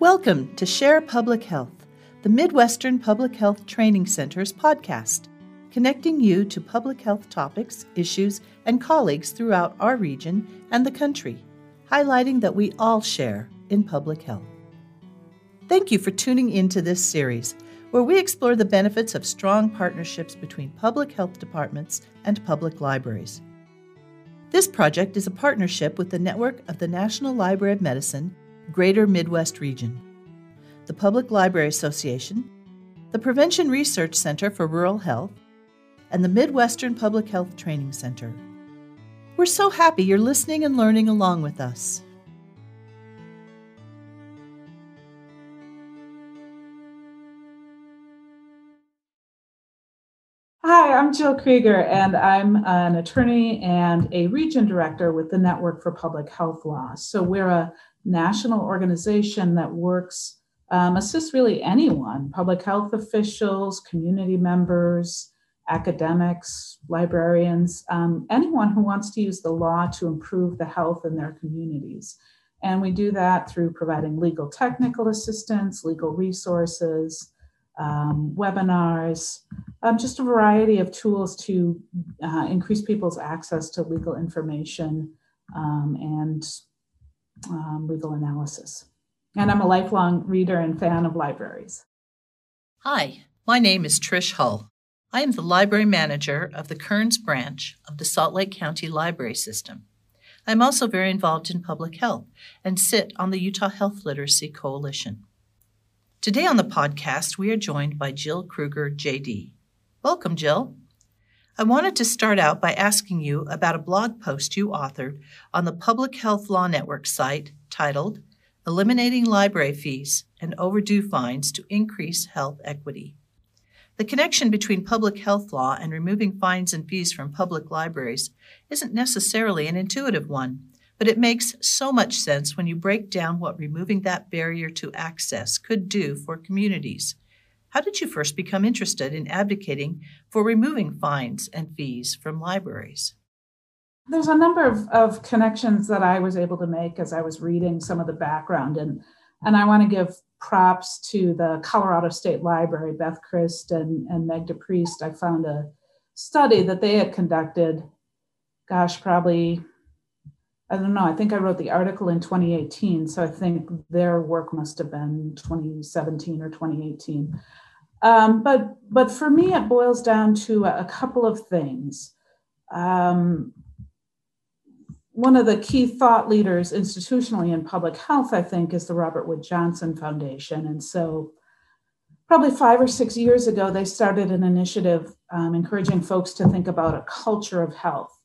Welcome to Share Public Health, the Midwestern Public Health Training Center's podcast, connecting you to public health topics, issues, and colleagues throughout our region and the country, highlighting that we all share in public health. Thank you for tuning into this series, where we explore the benefits of strong partnerships between public health departments and public libraries. This project is a partnership with the network of the National Library of Medicine Greater Midwest Region, the Public Library Association, the Prevention Research Center for Rural Health, and the Midwestern Public Health Training Center. We're so happy you're listening and learning along with us. Hi, I'm Jill Krueger, and I'm an attorney and a region director with the Network for Public Health Law. So, we're a national organization that works, um, assists really anyone public health officials, community members, academics, librarians, um, anyone who wants to use the law to improve the health in their communities. And we do that through providing legal technical assistance, legal resources, um, webinars, um, just a variety of tools to uh, increase people's access to legal information um, and um, legal analysis. And I'm a lifelong reader and fan of libraries. Hi, my name is Trish Hull. I am the library manager of the Kearns branch of the Salt Lake County Library System. I'm also very involved in public health and sit on the Utah Health Literacy Coalition. Today on the podcast, we are joined by Jill Krueger, JD. Welcome, Jill. I wanted to start out by asking you about a blog post you authored on the Public Health Law Network site titled Eliminating Library Fees and Overdue Fines to Increase Health Equity. The connection between public health law and removing fines and fees from public libraries isn't necessarily an intuitive one, but it makes so much sense when you break down what removing that barrier to access could do for communities how did you first become interested in advocating for removing fines and fees from libraries? There's a number of, of connections that I was able to make as I was reading some of the background. And, and I want to give props to the Colorado State Library, Beth Crist and, and Meg DePriest. I found a study that they had conducted, gosh, probably, I don't know, I think I wrote the article in 2018. So I think their work must have been 2017 or 2018. Um, but but for me, it boils down to a, couple of things. Um, one of the key thought leaders institutionally in public health, I think, is the Robert Wood Johnson Foundation. And so, probably five or six years ago, they started an initiative um, encouraging folks to think about a culture of health,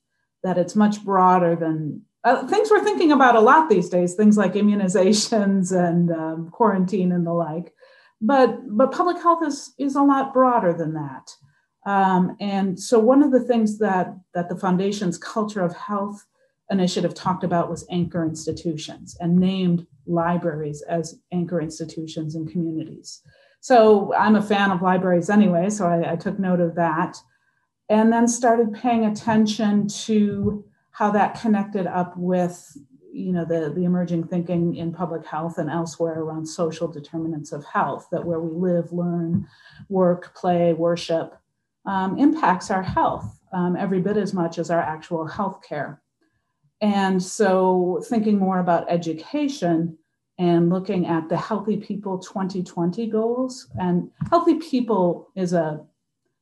that it's much broader than uh, things we're thinking about a lot these days, things like immunizations and um, quarantine and the like but but public health is is a lot broader than that. Um, and so one of the things that that the foundation's culture of health initiative talked about was anchor institutions and named libraries as anchor institutions in communities. So I'm a fan of libraries anyway, so I, I took note of that, and then started paying attention to how that connected up with you know the, the emerging thinking in public health and elsewhere around social determinants of health that where we live learn work play worship um, impacts our health um, every bit as much as our actual health care and so thinking more about education and looking at the healthy people 2020 goals and healthy people is a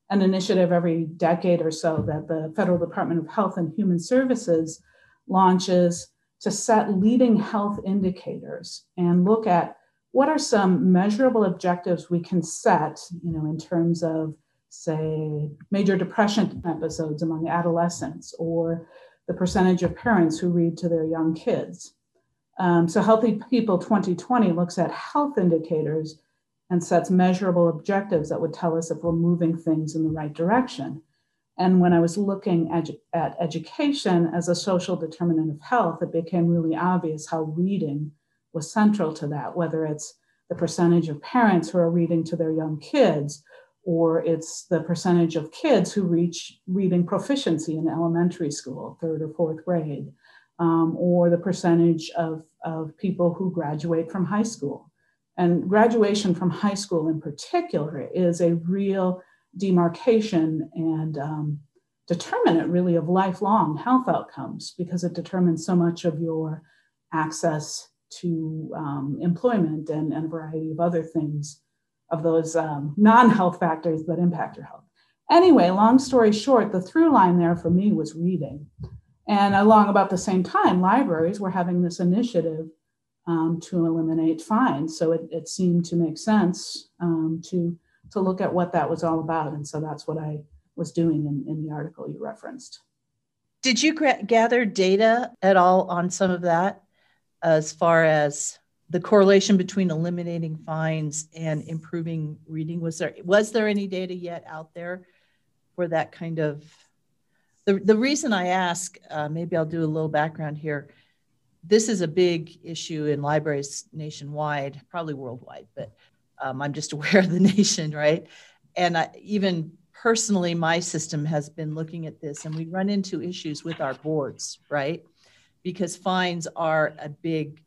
an initiative every decade or so that the federal department of health and human services launches to set leading health indicators and look at what are some measurable objectives we can set, you know, in terms of, say, major depression episodes among adolescents or the percentage of parents who read to their young kids. Um, so, Healthy People 2020 looks at health indicators and sets measurable objectives that would tell us if we're moving things in the right direction. And when I was looking at education as a social determinant of health, it became really obvious how reading was central to that, whether it's the percentage of parents who are reading to their young kids, or it's the percentage of kids who reach reading proficiency in elementary school, third or fourth grade, um, or the percentage of, of people who graduate from high school. And graduation from high school, in particular, is a real demarcation and um, determinant, really, of lifelong health outcomes because it determines so much of your access to um, employment and, and, a variety of other things, of those um, non health factors that impact your health. Anyway, long story short, the through line there for me was reading. And along about the same time, libraries were having this initiative um, to eliminate fines. So it, it, seemed to make sense um, to, to look at what that was all about. And so that's what I was doing in, in the article you referenced. Did you gather data at all on some of that as far as the correlation between eliminating fines and improving reading? Was there was there any data yet out there for that kind of the, the reason I ask, uh, maybe I'll do a little background here. This is a big issue in libraries nationwide, probably worldwide, but um, I'm just aware of the nation, right? And I, even personally, my system has been looking at this, and we run into issues with our boards, right? Because fines are a big,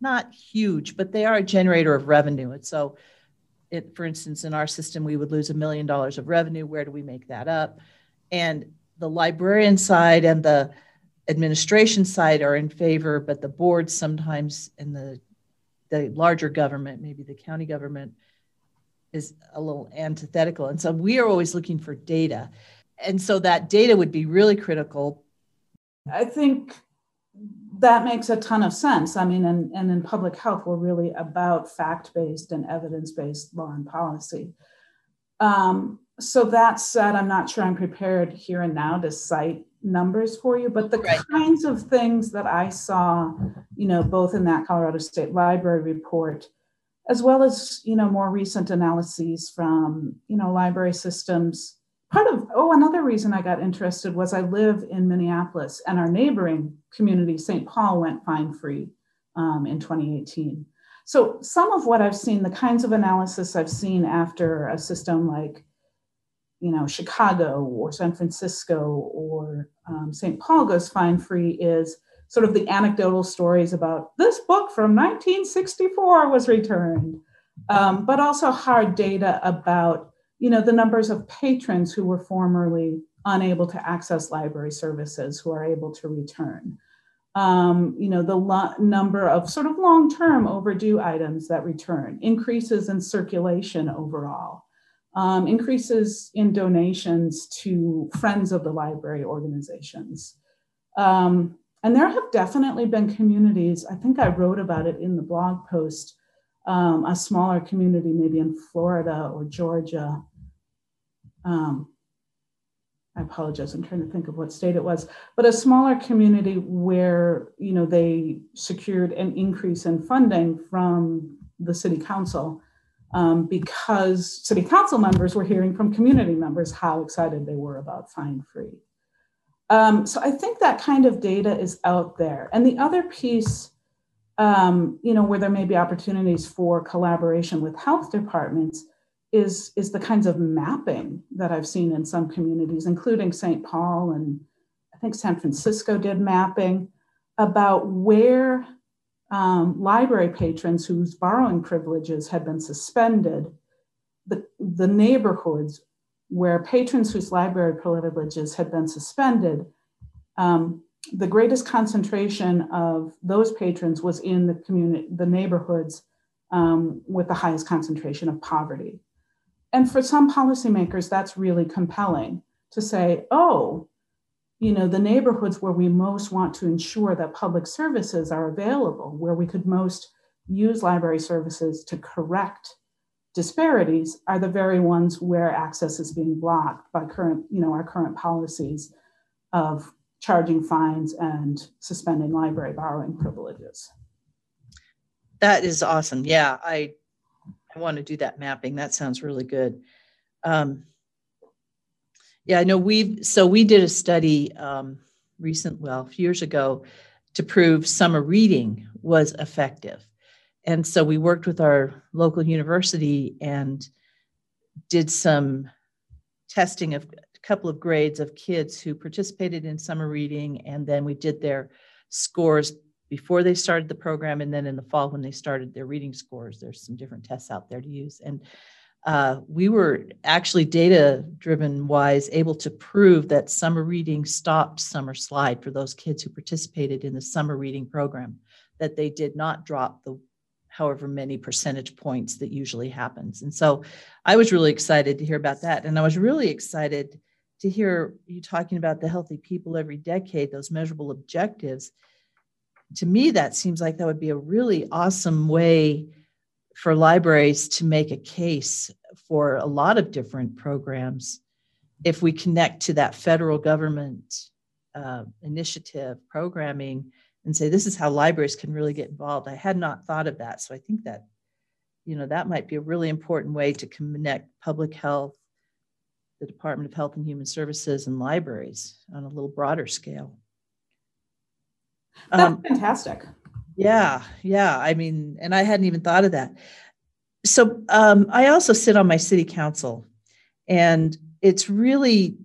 not huge, but they are a generator of revenue. And so, it, for instance, in our system, we would lose a million dollars of revenue. Where do we make that up? and the librarian side and the administration side are in favor, but the boards sometimes in the the larger government, maybe the county government, is a little antithetical. And so we are always looking for data. And so that data would be really critical. I think that makes a ton of sense. I mean, and, and in public health, we're really about fact based and evidence based law and policy. Um, so that said, I'm not sure I'm prepared here and now to cite numbers for you, but the right. kinds of things that I saw, you know, both in that Colorado State Library report, as well as, you know, more recent analyses from, you know, library systems. Part of, oh, another reason I got interested was I live in Minneapolis and our neighboring community, St. Paul, went fine free um, in 2018. So some of what I've seen, the kinds of analysis I've seen after a system like you know, Chicago or San Francisco or um, St. Paul goes fine free is sort of the anecdotal stories about this book from 1964 was returned, um, but also hard data about, you know, the numbers of patrons who were formerly unable to access library services who are able to return. Um, you know, the lo- number of sort of long-term overdue items that return, increases in circulation overall um, increases in donations to Friends of the Library organizations. Um, and there have definitely been communities, I think I wrote about it in the blog post, um, a smaller community, maybe in Florida or Georgia. Um, I apologize, I'm trying to think of what state it was, but a smaller community where you know they secured an increase in funding from the city council um, because city council members were hearing from community members how excited they were about fine free. Um, so I think that kind of data is out there. And the other piece, um, you know, where there may be opportunities for collaboration with health departments is, is the kinds of mapping that I've seen in some communities, including St. Paul and I think San Francisco did mapping about where um, library patrons whose borrowing privileges had been suspended, the, the neighborhoods where patrons whose library privileges had been suspended, um, the greatest concentration of those patrons was in the community, the neighborhoods um, with the highest concentration of poverty. And for some policymakers, that's really compelling to say, oh, you know, the neighborhoods where we most want to ensure that public services are available, where we could most use library services to correct disparities are the very ones where access is being blocked by current, you know, our current policies of charging fines and suspending library borrowing privileges. That is awesome. Yeah, I I want to do that mapping. That sounds really good. Um, yeah, I know we've so we did a study um, recent, well, a few years ago, to prove summer reading was effective, and so we worked with our local university and did some testing of a couple of grades of kids who participated in summer reading, and then we did their scores before they started the program and then in the fall when they started their reading scores. There's some different tests out there to use. And uh, we were actually data driven wise able to prove that summer reading stopped summer slide for those kids who participated in the summer reading program, that they did not drop the however many percentage points that usually happens. And so I was really excited to hear about that. And I was really excited to hear you talking about the healthy people every decade, those measurable objectives. To me, that seems like that would be a really awesome way for libraries to make a case for a lot of different programs if we connect to that federal government uh, initiative programming and say this is how libraries can really get involved. I had not thought of that. So i think that you know that might be a really important way to connect public health the department of health and human services and libraries on a little broader scale. That's um, fantastic yeah, yeah. I mean, and I hadn't even thought of that. So um, I also sit on my city council, and it's really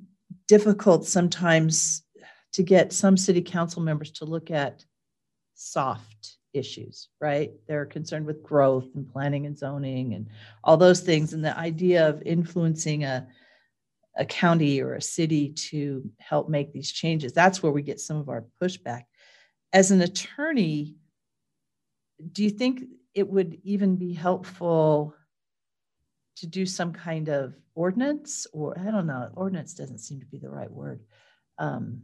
difficult sometimes to get some city council members to look at soft issues, right? They're concerned with growth and planning and zoning and all those things. And the idea of influencing a, a county or a city to help make these changes, that's where we get some of our pushback. As an attorney, do you think it would even be helpful to do some kind of ordinance or i don't know ordinance doesn't seem to be the right word. Um,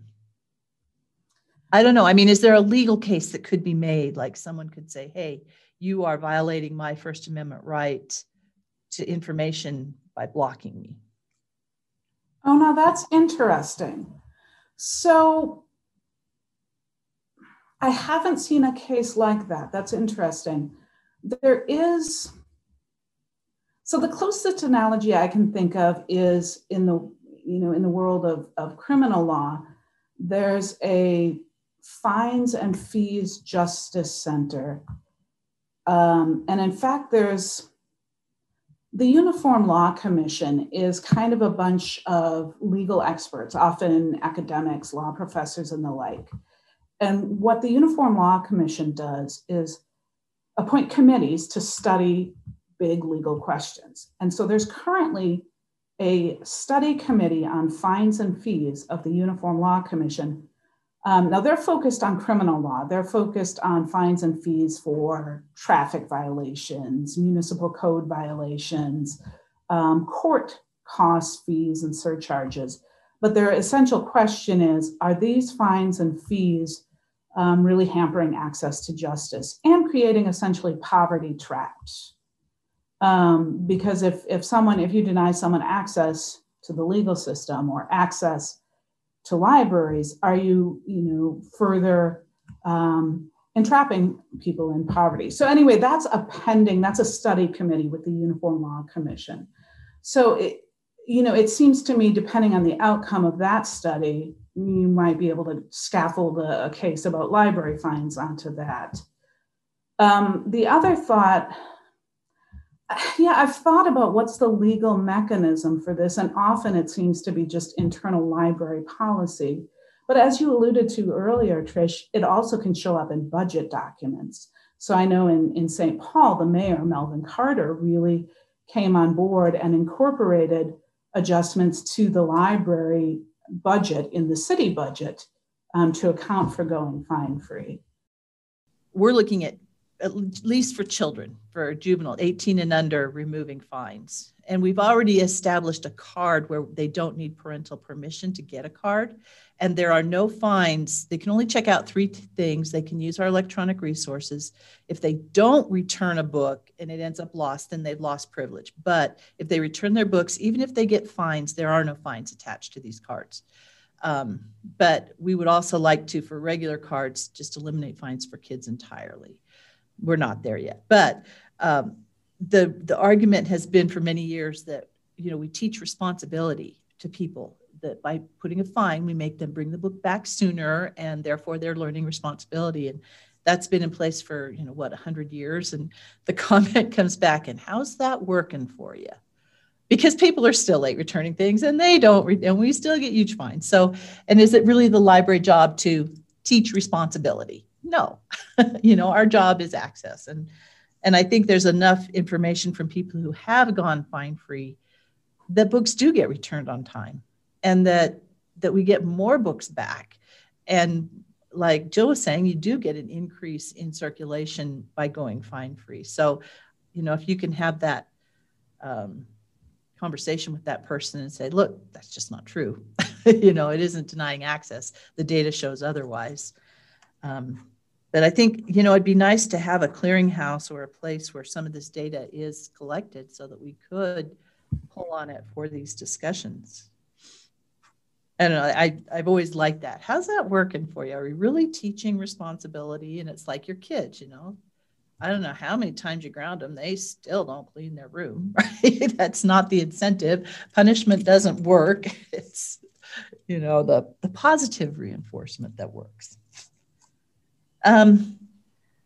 i don't know. I mean is there a legal case that could be made? Like someone could say hey you are violating my first amendment right to information by blocking me. Oh no that's interesting. So I haven't seen a case like that. That's interesting. There is, so the closest analogy I can think of is in the, you know, in the world of, of criminal law, there's a fines and fees justice center. Um, and in fact, there's the Uniform Law Commission is kind of a bunch of legal experts, often academics, law professors, and the like. And what the Uniform Law Commission does is appoint committees to study big legal questions. And so there's currently a study committee on fines and fees of the Uniform Law Commission. Um, now they're focused on criminal law. They're focused on fines and fees for traffic violations, municipal code violations, um, court costs, fees, and surcharges. But their essential question is Are these fines and fees um, really hampering access to justice and creating essentially poverty traps. Um, because if, if someone, if you deny someone access to the legal system or access to libraries, are you, you know, further um, entrapping people in poverty? So anyway, that's a pending, that's a study committee with the Uniform Law Commission. So it, you know, it seems to me, depending on the outcome of that study, you might be able to scaffold a, a case about library fines onto that. Um, the other thought, yeah, I've thought about what's the legal mechanism for this, and often it seems to be just internal library policy. But as you alluded to earlier, Trish, it also can show up in budget documents. So I know in, in St. Paul, the mayor, Melvin Carter, really came on board and incorporated adjustments to the library budget in the city budget um, to account for going fine free. We're looking at at least for children, for juvenile 18 and under, removing fines. And we've already established a card where they don't need parental permission to get a card. And there are no fines. They can only check out three things. They can use our electronic resources. If they don't return a book and it ends up lost, then they've lost privilege. But if they return their books, even if they get fines, there are no fines attached to these cards. Um, but we would also like to, for regular cards, just eliminate fines for kids entirely we're not there yet. But um, the the argument has been for many years that you know we teach responsibility to people that by putting a fine we make them bring the book back sooner and therefore they're learning responsibility. And that's been in place for you know what 100 years? And the comment comes back and how's that working for you because people are still late returning things and they don't re- and we still get huge fines. So and is it really the library job to teach responsibility No, you know, our job is access. And, and I think there's enough information from people who have gone fine free that books do get returned on time and that that we get more books back and like Jill was saying, you do get an increase in circulation by going fine free. So, you know, if you can have that um, conversation with that person and say, look, that's just not true. you know, it isn't denying access. The data shows otherwise. Um, but I think, you know, it'd be nice to have a clearinghouse or a place where some of this data is collected so that we could pull on it for these discussions. I don't know. I, I've always liked that. How's that working for you? Are we really teaching responsibility? And it's like your kids, you know, I don't know how many times you ground them, they still don't clean their room, right? That's not the incentive. Punishment doesn't work. It's, you know, the, the positive reinforcement that works. Um,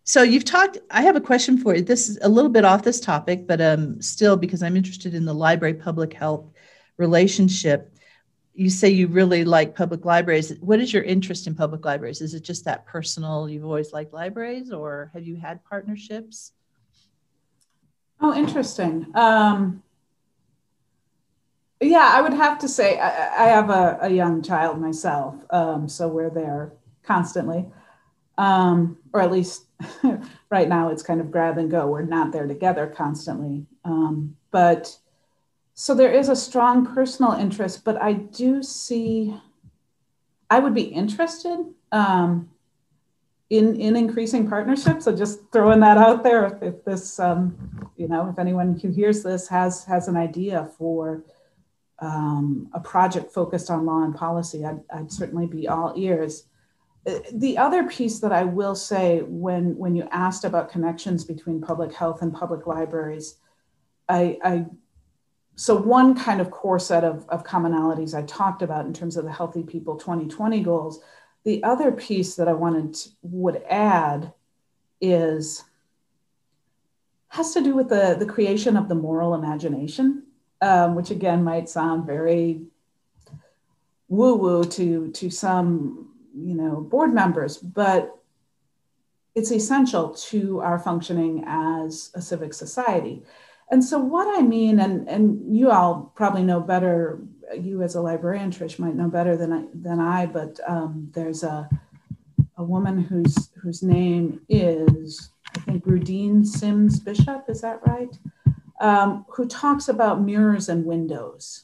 so you've talked, I have a question for you. This is a little bit off this topic, but um, still because I'm interested in the library public health relationship you say you really like public libraries. What is your interest in public libraries? Is it just that personal, you've always liked libraries, or have you had partnerships? Oh, interesting. Um, yeah, I would have to say I, I have a, a, young child myself, um, so we're there constantly, um, or at least right now it's kind of grab and go. We're not there together constantly, um, but so there is a strong personal interest, but I do see, I would be interested um, in in increasing partnerships. So just throwing that out there, if, if this, um, you know, if anyone who hears this has has an idea for um, a project focused on law and policy, I'd, I'd certainly be all ears. Uh, the other piece that I will say when when you asked about connections between public health and public libraries, I, I so one kind of core set of, of commonalities I talked about in terms of the Healthy People 2020 goals. The other piece that I wanted to, would add is has to do with the, the creation of the moral imagination, um, which again might sound very woo-woo to, to some you know board members, but it's essential to our functioning as a civic society. And so, what I mean, and, and you all probably know better, you as a librarian, Trish, might know better than I, than I but um, there's a, a woman whose, whose name is, I think, Rudine Sims Bishop, is that right? Um, who talks about mirrors and windows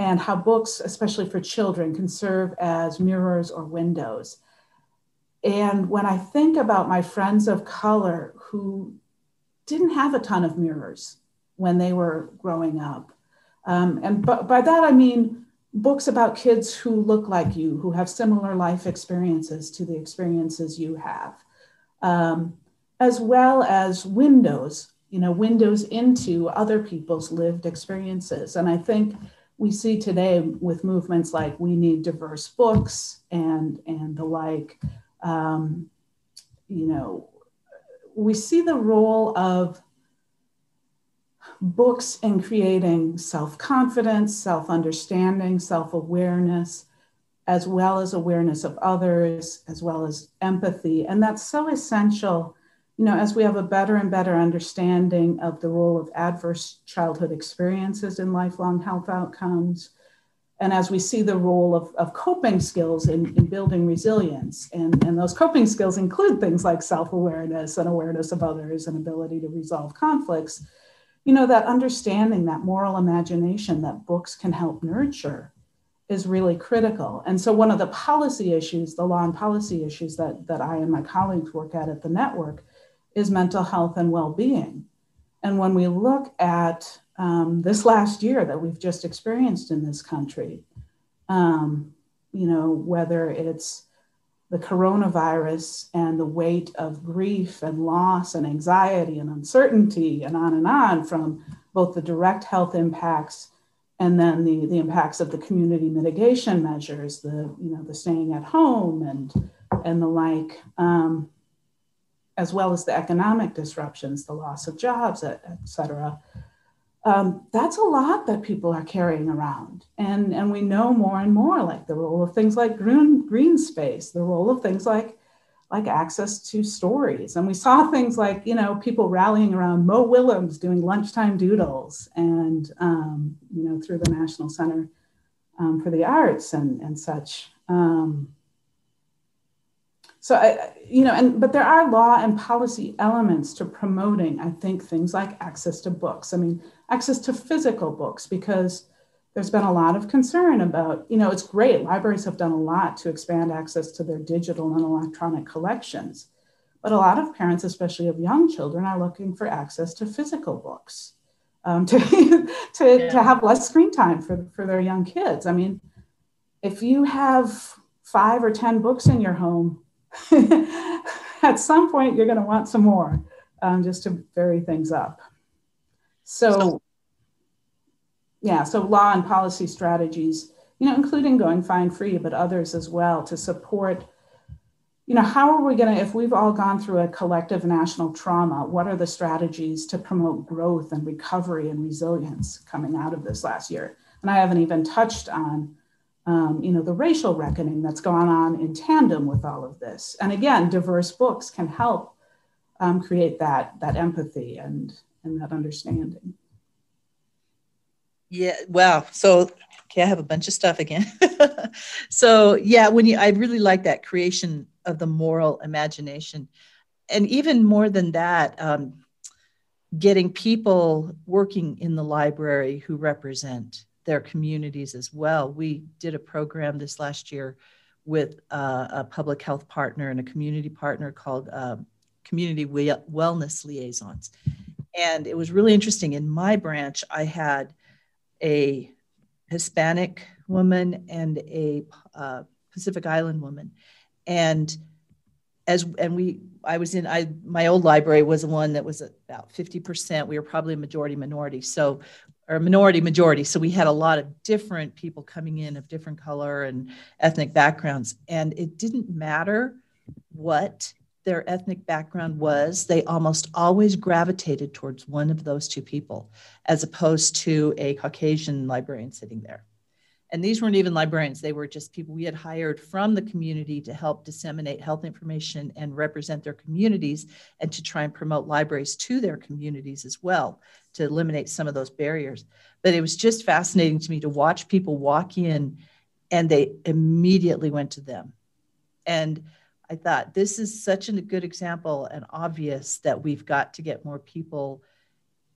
and how books, especially for children, can serve as mirrors or windows. And when I think about my friends of color who didn't have a ton of mirrors when they were growing up. Um, and b- by that, I mean books about kids who look like you, who have similar life experiences to the experiences you have, um, as well as windows, you know, windows into other people's lived experiences. And I think we see today with movements like we need diverse books and and the like, um, you know, we see the role of books in creating self confidence, self understanding, self awareness, as well as awareness of others, as well as empathy. And that's so essential, you know, as we have a better and better understanding of the role of adverse childhood experiences in lifelong health outcomes. And as we see the role of, of coping skills in, in building resilience, and, and those coping skills include things like self awareness and awareness of others and ability to resolve conflicts you know, that understanding, that moral imagination that books can help nurture is really critical. And so one of the policy issues, the law and policy issues that, that I and my colleagues work at at the network is mental health and well-being. And when we look at um, this last year that we've just experienced in this country, um, you know, whether it's the coronavirus and the weight of grief and loss and anxiety and uncertainty and on and on from both the direct health impacts and then the, the impacts of the community mitigation measures, the you know the staying at home and and the like, um, as well as the economic disruptions, the loss of jobs, et, et cetera um, that's a lot that people are carrying around. And, and we know more and more like the role of things like green, green space, the role of things like like access to stories. And we saw things like, you know, people rallying around Mo Willems doing lunchtime doodles and, um, you know, through the National Center um, for the Arts and, and such. Um, so, I, you know, and but there are law and policy elements to promoting, I think, things like access to books. I mean, access to physical books, because there's been a lot of concern about, you know, it's great. Libraries have done a lot to expand access to their digital and electronic collections. But a lot of parents, especially of young children, are looking for access to physical books um, to, to, yeah. to have less screen time for, for their young kids. I mean, if you have five or 10 books in your home, at some point you're going to want some more um, just to vary things up. So, so yeah, so law and policy strategies, you know, including going fine free, but others as well to support, you know, how are we going to, if we've all gone through a collective national trauma, what are the strategies to promote growth and recovery and resilience coming out of this last year? And I haven't even touched on, um, you know, the racial reckoning that's gone on in tandem with all of this. And again, diverse books can help um, create that that empathy and and that understanding. Yeah, wow. So, okay, I have a bunch of stuff again. so, yeah, when you, I really like that creation of the moral imagination. And even more than that, um, getting people working in the library who represent their communities as well. We did a program this last year with uh, a public health partner and a community partner called um, Community Wellness Liaisons. And it was really interesting. In my branch, I had a Hispanic woman and a uh, Pacific Island woman, and as and we I was in I my old library was one that was about fifty percent. We were probably a majority minority, so or minority majority. So we had a lot of different people coming in of different color and ethnic backgrounds, and it didn't matter what their ethnic background was, they almost always gravitated towards one of those two people, as opposed to a Caucasian librarian sitting there. And these weren't even librarians, they were just people we had hired from the community to help disseminate health information and represent their communities and to try and promote libraries to their communities as well to eliminate some of those barriers. But it was just fascinating to me to watch people walk in and they immediately went to them. And I thought this is such a good example and obvious that we've got to get more people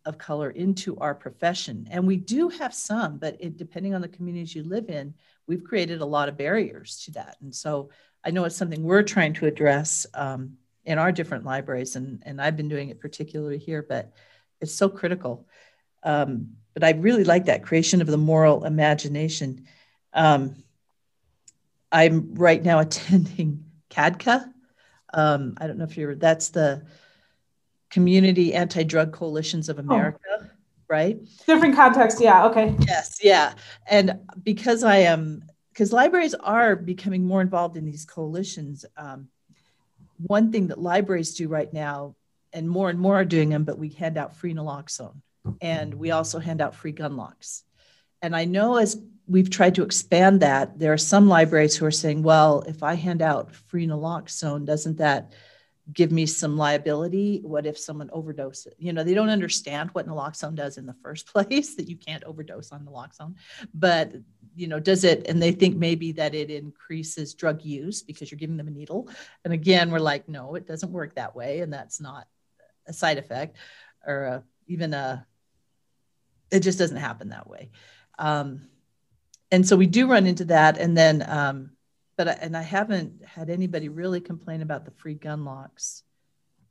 of color into our profession. And we do have some, but it, depending on the communities you live in, we've created a lot of barriers to that. And so I know it's something we're trying to address um, in our different libraries, and, and I've been doing it particularly here, but it's so critical. Um, but I really like that creation of the moral imagination. Um, I'm right now attending CADCA. Um, I don't know if you're, that's the Community Anti Drug Coalitions of oh. America, oh. right? Different context. Yeah. Okay. Yes. Yeah. And because I am, because libraries are becoming more involved in these coalitions, um, one thing that libraries do right now, and more and more are doing them, but we hand out free naloxone and we also hand out free gun locks. And I know as we've tried to expand that. There are some libraries who are saying, well, if I hand out free naloxone, doesn't that give me some liability? What if someone overdoses? You know, they don't understand what naloxone does in the first place, that you can't overdose on naloxone. But, you know, does it, and they think maybe that it increases drug use because you're giving them a needle. And again, we're like, no, it doesn't work that way. And that's not a side effect or a, even a, it just doesn't happen that way. Um, and so we do run into that and then um, but I, and i haven't had anybody really complain about the free gun locks.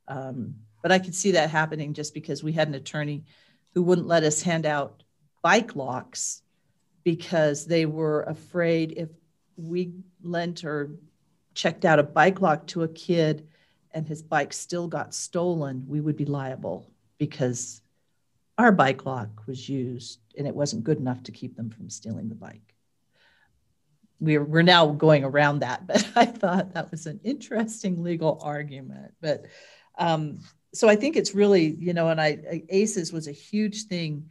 Um, but i could see that happening just because we had an attorney who wouldn't let us hand out bike locks because they were afraid if we lent or checked out a bike lock to a kid and his bike still got stolen we would be liable because our bike lock was used and it wasn't good enough to keep them from stealing the bike we're, we're now going around that, but I thought that was an interesting legal argument. But um, so I think it's really, you know, and I, ACEs was a huge thing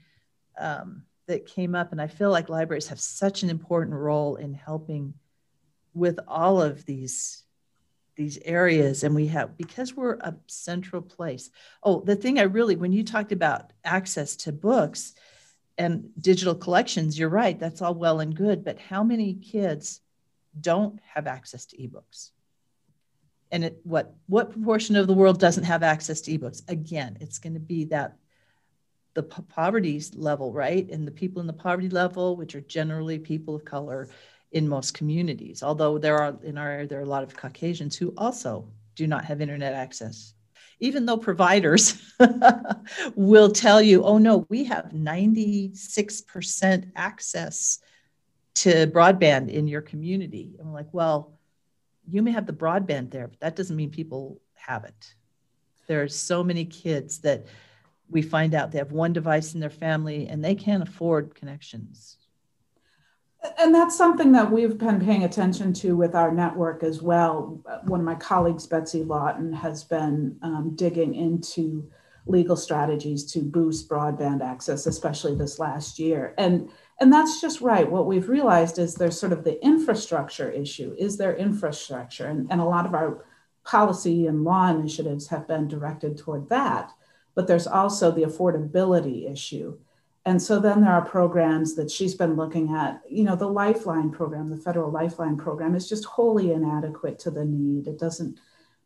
um, that came up, and I feel like libraries have such an important role in helping with all of these these areas and we have because we're a central place oh the thing i really when you talked about access to books and digital collections you're right that's all well and good but how many kids don't have access to ebooks and it, what what proportion of the world doesn't have access to ebooks again it's going to be that the poverty level right and the people in the poverty level which are generally people of color in most communities. Although there are in our area there are a lot of Caucasians who also do not have internet access. Even though providers will tell you, oh no, we have 96% access to broadband in your community. I'm like, well, you may have the broadband there, but that doesn't mean people have it. There are so many kids that we find out they have one device in their family and they can't afford connections and that's something that we've been paying attention to with our network as well. One of my colleagues, Betsy Lawton, has been um, digging into legal strategies to boost broadband access, especially this last year. And and that's just right. What we've realized is there's sort of the infrastructure issue. Is there infrastructure? And, and a lot of our policy and law initiatives have been directed toward that. But there's also the affordability issue and so then there are programs that she's been looking at. You know, the Lifeline program, the federal Lifeline program, is just wholly inadequate to the need. It doesn't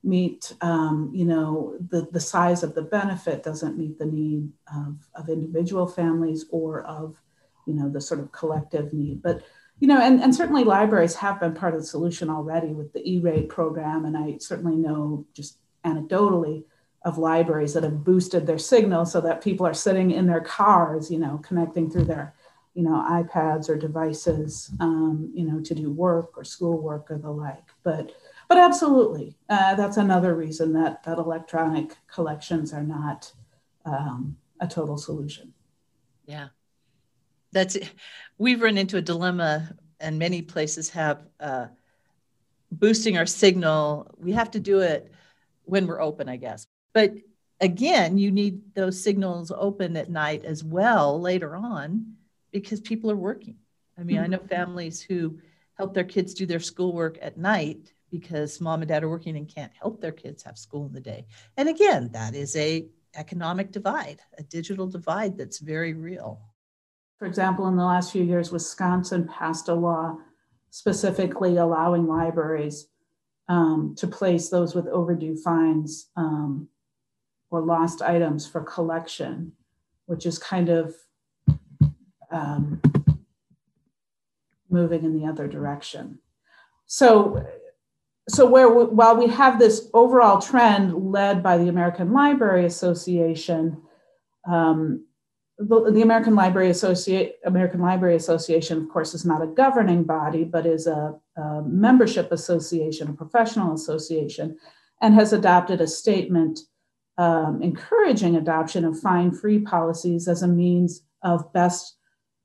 meet, um, you know, the, the size of the benefit doesn't meet the need of, of individual families or of, you know, the sort of collective need. But, you know, and, and certainly libraries have been part of the solution already with the E-rate program. And I certainly know just anecdotally of libraries that have boosted their signal so that people are sitting in their cars, you know, connecting through their, you know, iPads or devices, um, you know, to do work or schoolwork or the like. But, but absolutely, uh, that's another reason that that electronic collections are not um, a total solution. Yeah, that's we've run into a dilemma, and many places have uh, boosting our signal. We have to do it when we're open, I guess. But again, you need those signals open at night as well later on because people are working. I mean, mm-hmm. I know families who help their kids do their schoolwork at night because mom and dad are working and can't help their kids have school in the day. And again, that is a economic divide, a digital divide that's very real. For example, in the last few years, Wisconsin passed a law specifically allowing libraries um, to place those with overdue fines um, or lost items for collection, which is kind of um, moving in the other direction. So, so where we, while we have this overall trend led by the American Library Association, um, the, the, American Library Associate American Library Association, of course, is not a governing body, but is a, a membership association, a professional association, and has adopted a statement um, encouraging adoption of fine free policies as a means of best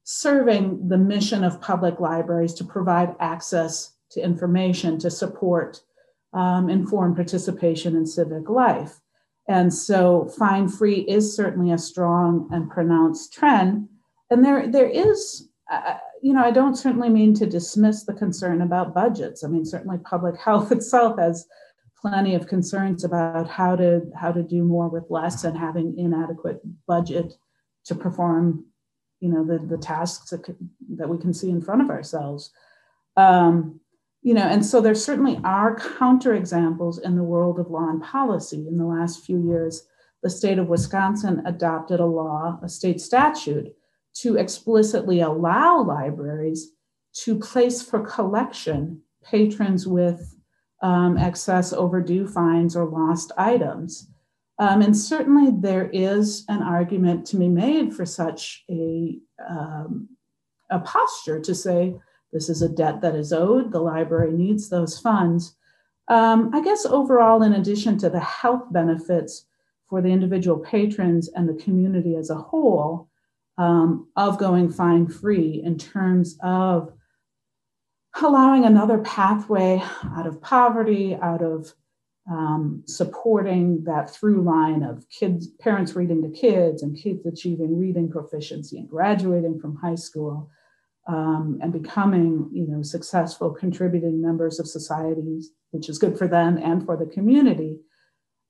serving the mission of public libraries to provide access to information to support um, informed participation in civic life. And so, fine free is certainly a strong and pronounced trend. And there, there is, uh, you know, I don't certainly mean to dismiss the concern about budgets. I mean, certainly public health itself has plenty of concerns about how to how to do more with less and having inadequate budget to perform you know the, the tasks that, that we can see in front of ourselves. Um, you know and so there certainly are counterexamples in the world of law and policy. In the last few years the state of wisconsin adopted a law a state statute to explicitly allow libraries to place for collection patrons with um, excess overdue fines or lost items. Um, and certainly there is an argument to be made for such a, um, a posture to say this is a debt that is owed, the library needs those funds. Um, I guess overall, in addition to the health benefits for the individual patrons and the community as a whole um, of going fine free in terms of allowing another pathway out of poverty, out of um, supporting that through line of kids, parents reading to kids, and kids achieving reading proficiency and graduating from high school. um, and becoming, you know, successful contributing members of society, which is good for them and for the community.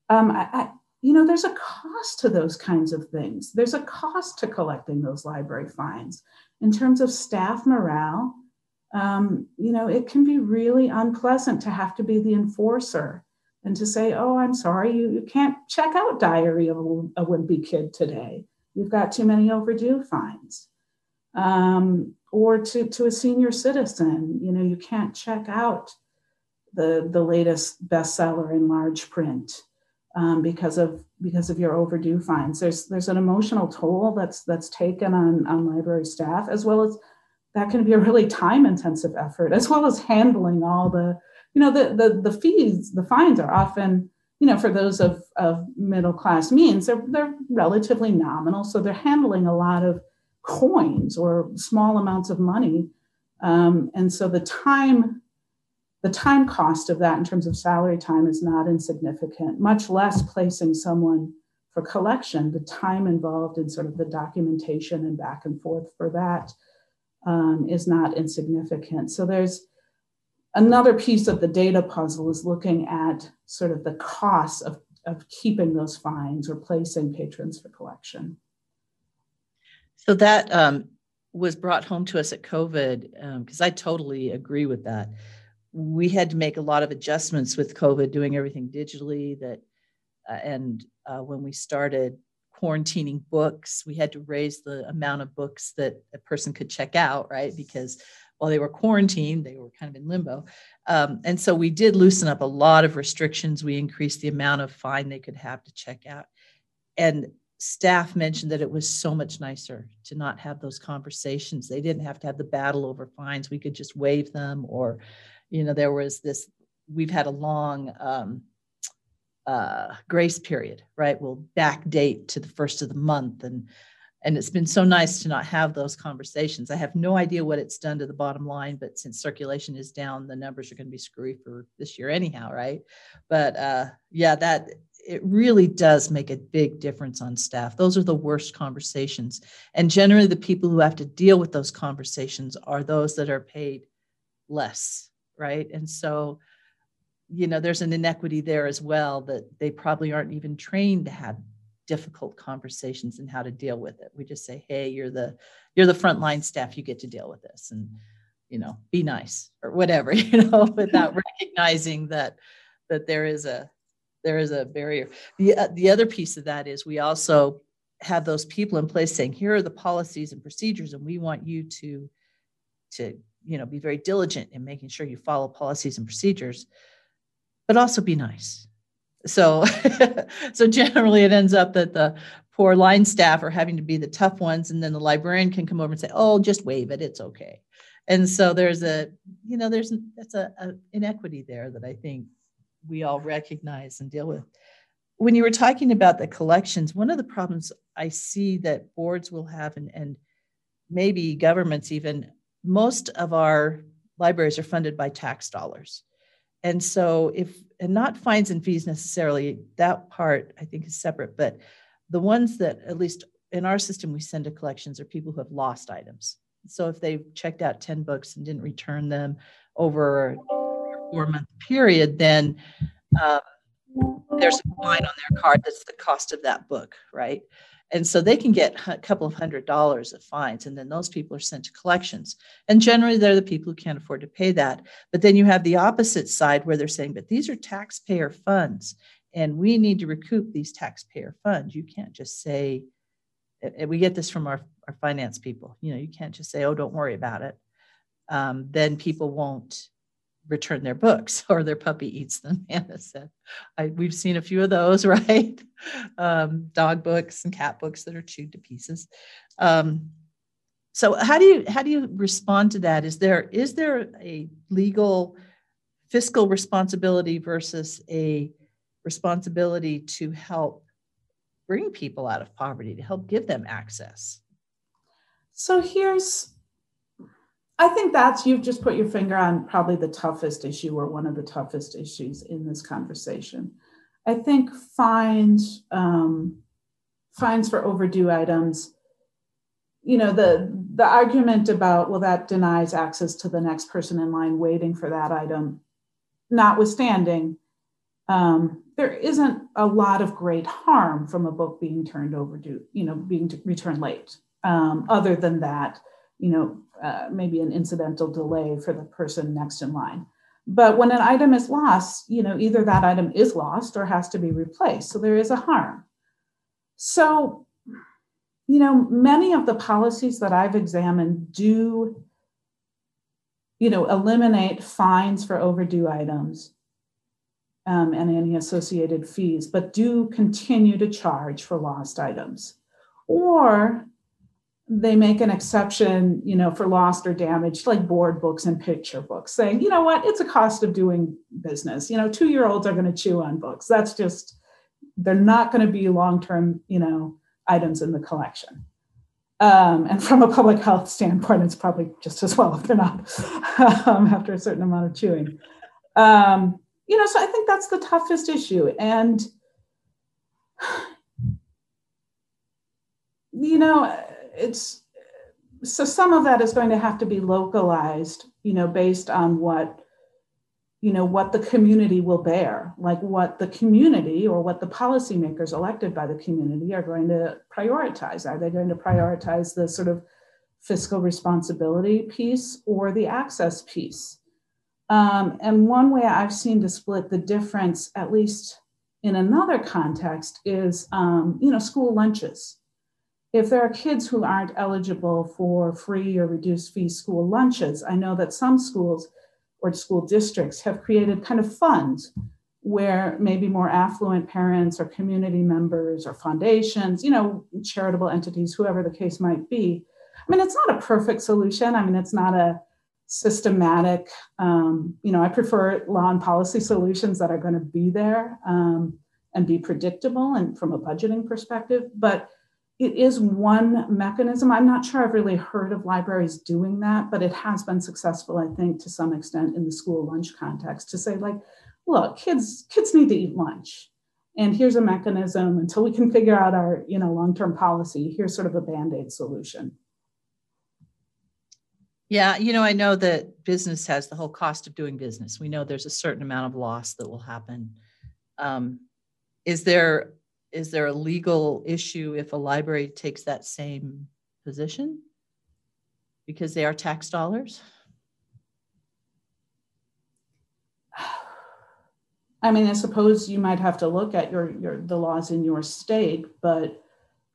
Um, I, I, you know, there's a cost to those kinds of things. There's a cost to collecting those library fines in terms of staff morale. Um, you know, it can be really unpleasant to have to be the enforcer and to say, oh, I'm sorry, you, you can't check out Diary of a, Wimpy Kid today. You've got too many overdue fines. Um, or to, to a senior citizen, you know, you can't check out the, the latest bestseller in large print um, because of because of your overdue fines. There's there's an emotional toll that's that's taken on, on library staff, as well as that can be a really time intensive effort, as well as handling all the you know, the, the, the fees, the fines are often, you know, for those of, of middle class means, they're, they're relatively nominal. So they're handling a lot of coins or small amounts of money. Um, and so the time, the time cost of that in terms of salary time is not insignificant, much less placing someone for collection, the time involved in sort of the documentation and back and forth for that um, is not insignificant. So there's Another piece of the data puzzle is looking at sort of the costs of, of keeping those fines or placing patrons for collection. So that um, was brought home to us at COVID because um, I totally agree with that. We had to make a lot of adjustments with COVID, doing everything digitally. That uh, and uh, when we started quarantining books, we had to raise the amount of books that a person could check out, right? Because while they were quarantined, they were kind of in limbo. Um, and so we did loosen up a lot of restrictions. We increased the amount of fine they could have to check out. And staff mentioned that it was so much nicer to not have those conversations. They didn't have to have the battle over fines. We could just waive them, or, you know, there was this, we've had a long, um, uh, grace period, right? We'll backdate to the first of the month and and it's been so nice to not have those conversations. I have no idea what it's done to the bottom line, but since circulation is down, the numbers are going to be screwy for this year anyhow, right? But uh, yeah, that it really does make a big difference on staff. Those are the worst conversations, and generally the people who have to deal with those conversations are those that are paid less, right? And so you know there's an inequity there as well that they probably aren't even trained to have difficult conversations and how to deal with it. We just say, "Hey, you're the you're the frontline staff. You get to deal with this, and you know, be nice or whatever." You know, without recognizing that that there is a there is a barrier. The uh, the other piece of that is we also have those people in place saying, "Here are the policies and procedures, and we want you to to you know be very diligent in making sure you follow policies and procedures." But also be nice so, so generally it ends up that the poor line staff are having to be the tough ones, and then the librarian can come over and say, "Oh, just waive it; it's okay." And so there's a, you know, there's that's a, a inequity there that I think we all recognize and deal with. When you were talking about the collections, one of the problems I see that boards will have, and, and maybe governments even, most of our libraries are funded by tax dollars. And so if and not fines and fees necessarily, that part I think is separate, but the ones that at least in our system we send to collections are people who have lost items. So if they've checked out 10 books and didn't return them over a four month period, then um, there's a fine on their card that's the cost of that book, right? And so they can get a couple of hundred dollars of fines, and then those people are sent to collections. And generally, they're the people who can't afford to pay that. But then you have the opposite side where they're saying, but these are taxpayer funds, and we need to recoup these taxpayer funds. You can't just say, we get this from our, our finance people, you know, you can't just say, oh, don't worry about it. Um, then people won't return their books or their puppy eats them anna said. I, we've seen a few of those right? Um, dog books and cat books that are chewed to pieces. Um, so how do you how do you respond to that? Is there is there a legal fiscal responsibility versus a responsibility to help bring people out of poverty to help give them access? So here's I think that's you've just put your finger on probably the toughest issue or one of the toughest issues in this conversation. I think fines um, fines for overdue items. You know the the argument about, well, that denies access to the next person in line waiting for that item, notwithstanding, um, there isn't a lot of great harm from a book being turned overdue, you know, being returned late. Um, other than that, you know, uh, maybe an incidental delay for the person next in line. But when an item is lost, you know, either that item is lost or has to be replaced. So there is a harm. So, you know, many of the policies that I've examined do, you know, eliminate fines for overdue items um, and any associated fees, but do continue to charge for lost items. Or they make an exception, you know, for lost or damaged, like board books and picture books, saying, you know what, it's a cost of doing business. You know, two year olds are going to chew on books. That's just, they're not going to be long term, you know, items in the collection. Um, and from a public health standpoint, it's probably just as well if they're not um, after a certain amount of chewing. Um, you know, so I think that's the toughest issue. And, you know, it's so some of that is going to have to be localized, you know, based on what you know what the community will bear like what the community or what the policymakers elected by the community are going to prioritize. Are they going to prioritize the sort of fiscal responsibility piece or the access piece? Um, and one way i've seen to split the difference at least in another context is um, you know school lunches if there are kids who aren't eligible for free or reduced fee school lunches, I know that some schools or school districts have created kind of funds where maybe more affluent parents or community members or foundations, you know, charitable entities, whoever the case might be. I mean, it's not a perfect solution. I mean, it's not a systematic, um, you know, I prefer law and policy solutions that are going to be there um, and be predictable and from a budgeting perspective. But it is one mechanism. I'm not sure I've really heard of libraries doing that, but it has been successful, I think, to some extent in the school lunch context to say, like, look, kids, kids need to eat lunch. And here's a mechanism until we can figure out our, you know, long-term policy. Here's sort of a band-aid solution. Yeah, you know, I know that business has the whole cost of doing business. We know there's a certain amount of loss that will happen. Um, is there is there a legal issue if a library takes that same position because they are tax dollars? I mean, I suppose you might have to look at your, your the laws in your state, but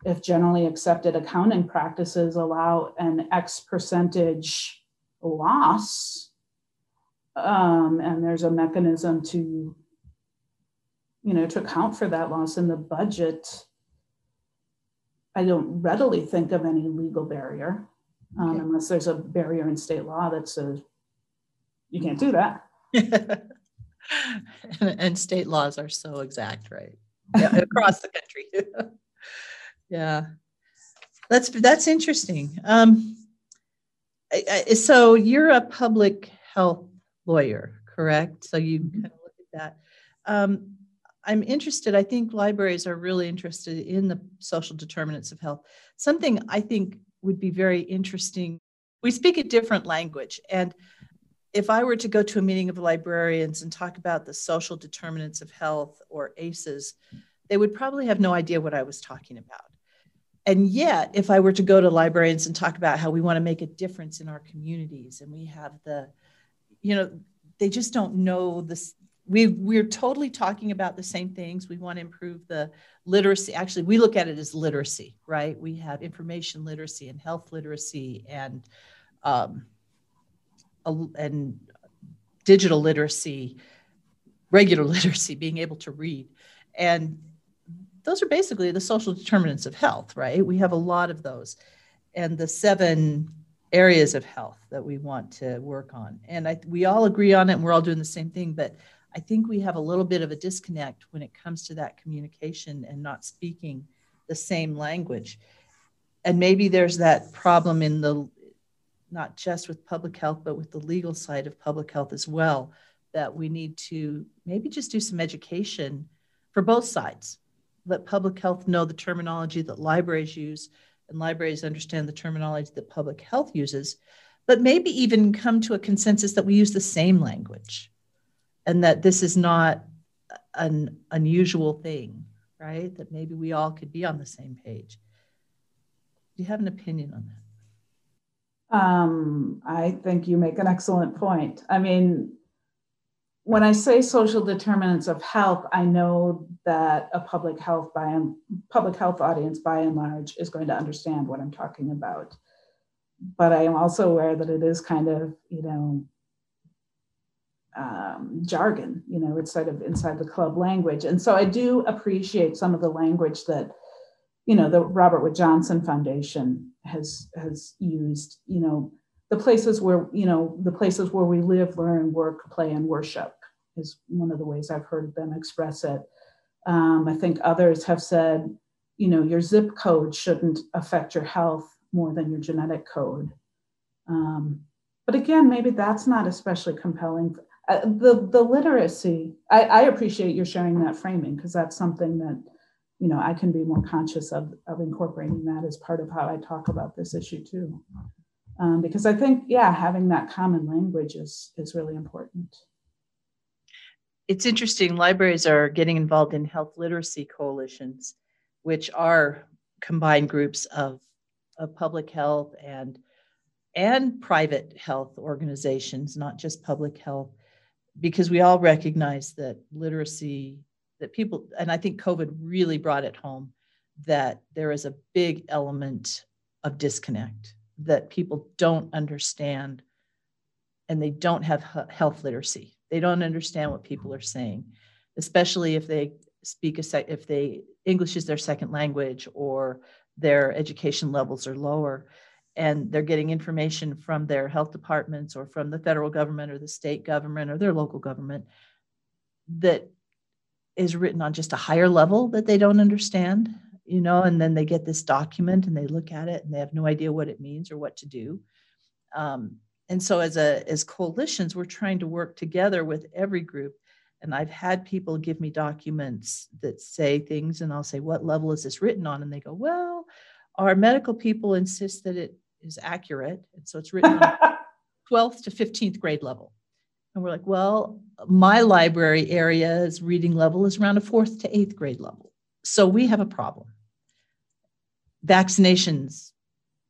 if generally accepted accounting practices allow an X percentage loss, um, and there's a mechanism to you know, to account for that loss in the budget, I don't readily think of any legal barrier um, okay. unless there's a barrier in state law that says you can't do that. and state laws are so exact, right? Yeah, across the country. yeah, that's that's interesting. Um, I, I, so you're a public health lawyer, correct? So you mm-hmm. kind of look at that. Um, I'm interested, I think libraries are really interested in the social determinants of health. Something I think would be very interesting. We speak a different language. And if I were to go to a meeting of librarians and talk about the social determinants of health or ACEs, they would probably have no idea what I was talking about. And yet, if I were to go to librarians and talk about how we want to make a difference in our communities and we have the, you know, they just don't know this we we're totally talking about the same things. We want to improve the literacy. Actually we look at it as literacy right? We have information literacy and health literacy and um, and digital literacy regular literacy being able to read. And those are basically the social determinants of health right? We have a lot of those. And the seven areas of health that we want to work on. And I, we all agree on it and we're all doing the same thing but I think we have a little bit of a disconnect when it comes to that communication and not speaking the same language. And maybe there's that problem in the not just with public health, but with the legal side of public health as well, that we need to maybe just do some education for both sides. Let public health know the terminology that libraries use and libraries understand the terminology that public health uses, but maybe even come to a consensus that we use the same language and that this is not an unusual thing, right? That maybe we all could be on the same page. Do you have an opinion on that? Um, I think you make an excellent point. I mean, when I say social determinants of health, I know that a public health by and public health audience by and large is going to understand what I'm talking about. But I am also aware that it is kind of, you know, um, jargon, you know, it's sort of inside the club language. And so I do appreciate some of the language that, you know, the Robert Wood Johnson Foundation has has used, you know, the places where, you know, the places where we live, learn, work, play, and worship is one of the ways I've heard them express it. Um, I think others have said, you know, your zip code shouldn't affect your health more than your genetic code. Um, but again, maybe that's not especially compelling. Uh, the the literacy, I, I appreciate your sharing that framing because that's something that, you know, I can be more conscious of of incorporating that as part of how I talk about this issue too. Um, because I think, yeah, having that common language is is really important it's interesting. Libraries are getting involved in health literacy coalitions, which are combined groups of, of public health and and private health organizations, not just public health, because we all recognize that literacy, that people, and I think COVID really brought it home, that there is a big element of disconnect, that people don't understand and they don't have health literacy. They don't understand what people are saying, especially if they speak a sec- if they English is their second language or their education levels are lower and they're getting information from their health departments or from the federal government or the state government or their local government that is written on just a higher level that they don't understand you know and then they get this document and they look at it and they have no idea what it means or what to do. Um, and so as a as coalitions we're trying to work together with every group. And i've had people give me documents that say things and i'll say what level is this written on? And they go well our medical people insist that it is accurate. And so it's written on 12th to 15th grade level. And we're like well my library area's reading level is around a fourth to eighth grade level. So we have a problem. Vaccinations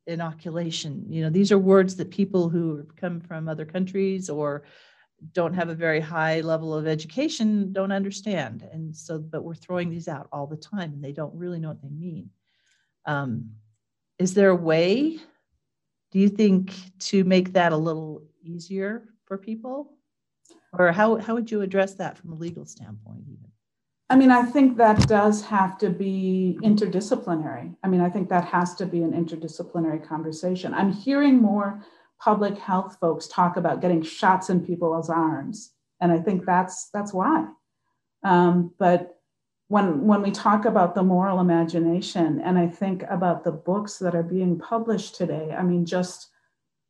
inoculation you know these are words that people who come from other countries or don't have a very high level of education don't understand. And so but we're throwing these out all the time and they don't really know what they mean. Um, is there a way do you think to make that a little easier for people or how, how would you address that from a legal standpoint even I mean, I think that does have to be interdisciplinary. I mean, I think that has to be an interdisciplinary conversation. I'm hearing more public health folks talk about getting shots in people's arms, and I think that's that's why. Um, but when when we talk about the moral imagination, and I think about the books that are being published today, I mean, just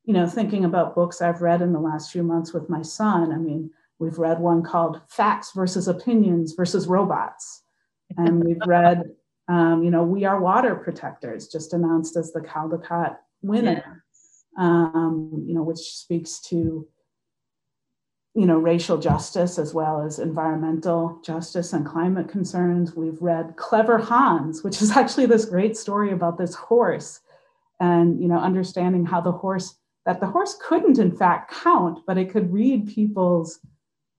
you know, thinking about books I've read in the last few months with my son. I mean We've read one called Facts versus Opinions versus Robots. And we've read, um, you know, We Are Water Protectors, just announced as the Caldecott winner, yeah. um, you know, which speaks to, you know, racial justice as well as environmental justice and climate concerns. We've read Clever Hans, which is actually this great story about this horse and, you know, understanding how the horse, that the horse couldn't in fact count, but it could read people's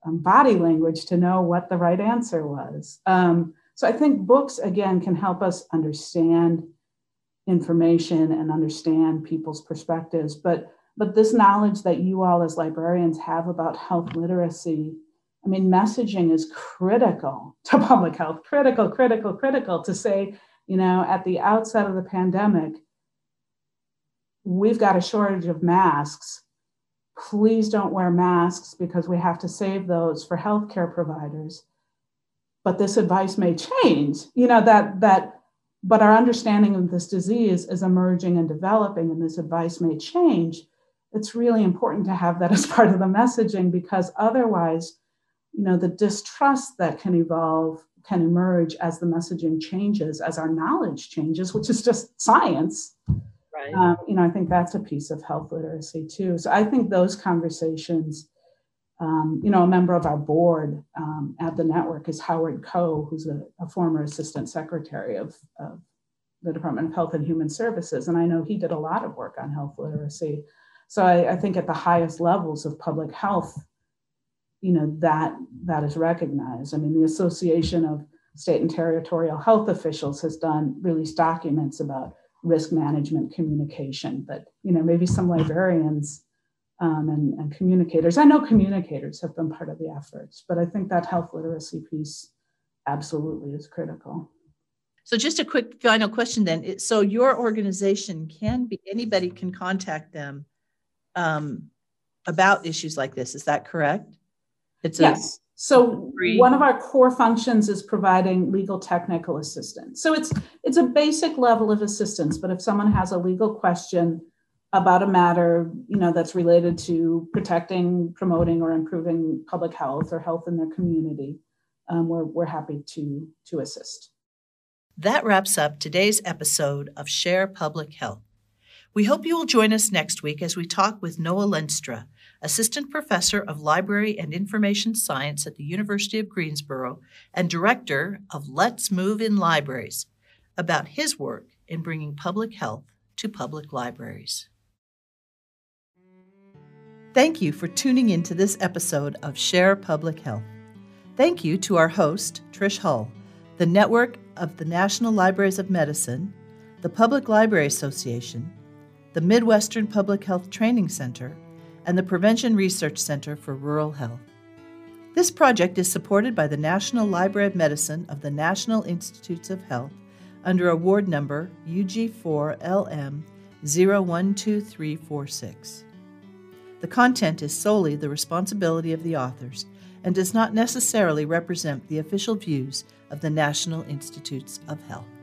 um, body language to know what the right answer was. Um, so I think books, again, can help us understand information and understand people's perspectives. But, but this knowledge that you all as librarians have about health literacy, I mean, messaging is critical to public health, critical, critical, critical to say, you know, at the outset of the pandemic, we've got a shortage of masks please don't wear masks because we have to save those for healthcare providers. But this advice may change, you know, that, that, but our understanding of this disease is emerging and developing, and this advice may change. It's really important to have that as part of the messaging because otherwise, you know, the distrust that can evolve can emerge as the messaging changes, as our knowledge changes, which is just science. Right. Um, you know, I think that's a piece of health literacy too. So I think those conversations, um, you know, a member of our board um, at the network is Howard Koh, who's a, a former assistant secretary of, of, the Department of Health and Human Services. And I know he did a lot of work on health literacy. So I, I think at the highest levels of public health, you know, that that is recognized. I mean, the Association of State and Territorial Health Officials has done released documents about risk management communication, but you know, maybe some librarians um, and, and communicators. I know communicators have been part of the efforts, but I think that health literacy piece absolutely is critical. So, just a quick final question then. So, your organization can be anybody can contact them um, about issues like this. Is that correct? It's yes. A- so one of our core functions is providing legal technical assistance. So it's it's a basic level of assistance, but if someone has a legal question about a matter, you know, that's related to protecting, promoting, or improving public health or health in their community, um, we're, we're happy to, to assist. That wraps up today's episode of Share Public Health. We hope you will join us next week as we talk with Noah Lenstra, Assistant Professor of Library and Information Science at the University of Greensboro and Director of Let's Move in Libraries, about his work in bringing public health to public libraries. Thank you for tuning in to this episode of Share Public Health. Thank you to our host, Trish Hull, the network of the National Libraries of Medicine, the Public Library Association, the Midwestern Public Health Training Center, and the Prevention Research Center for Rural Health. This project is supported by the National Library of Medicine of the National Institutes of Health under award number UG4LM 012346. The content is solely the responsibility of the authors and does not necessarily represent the official views of the National Institutes of Health.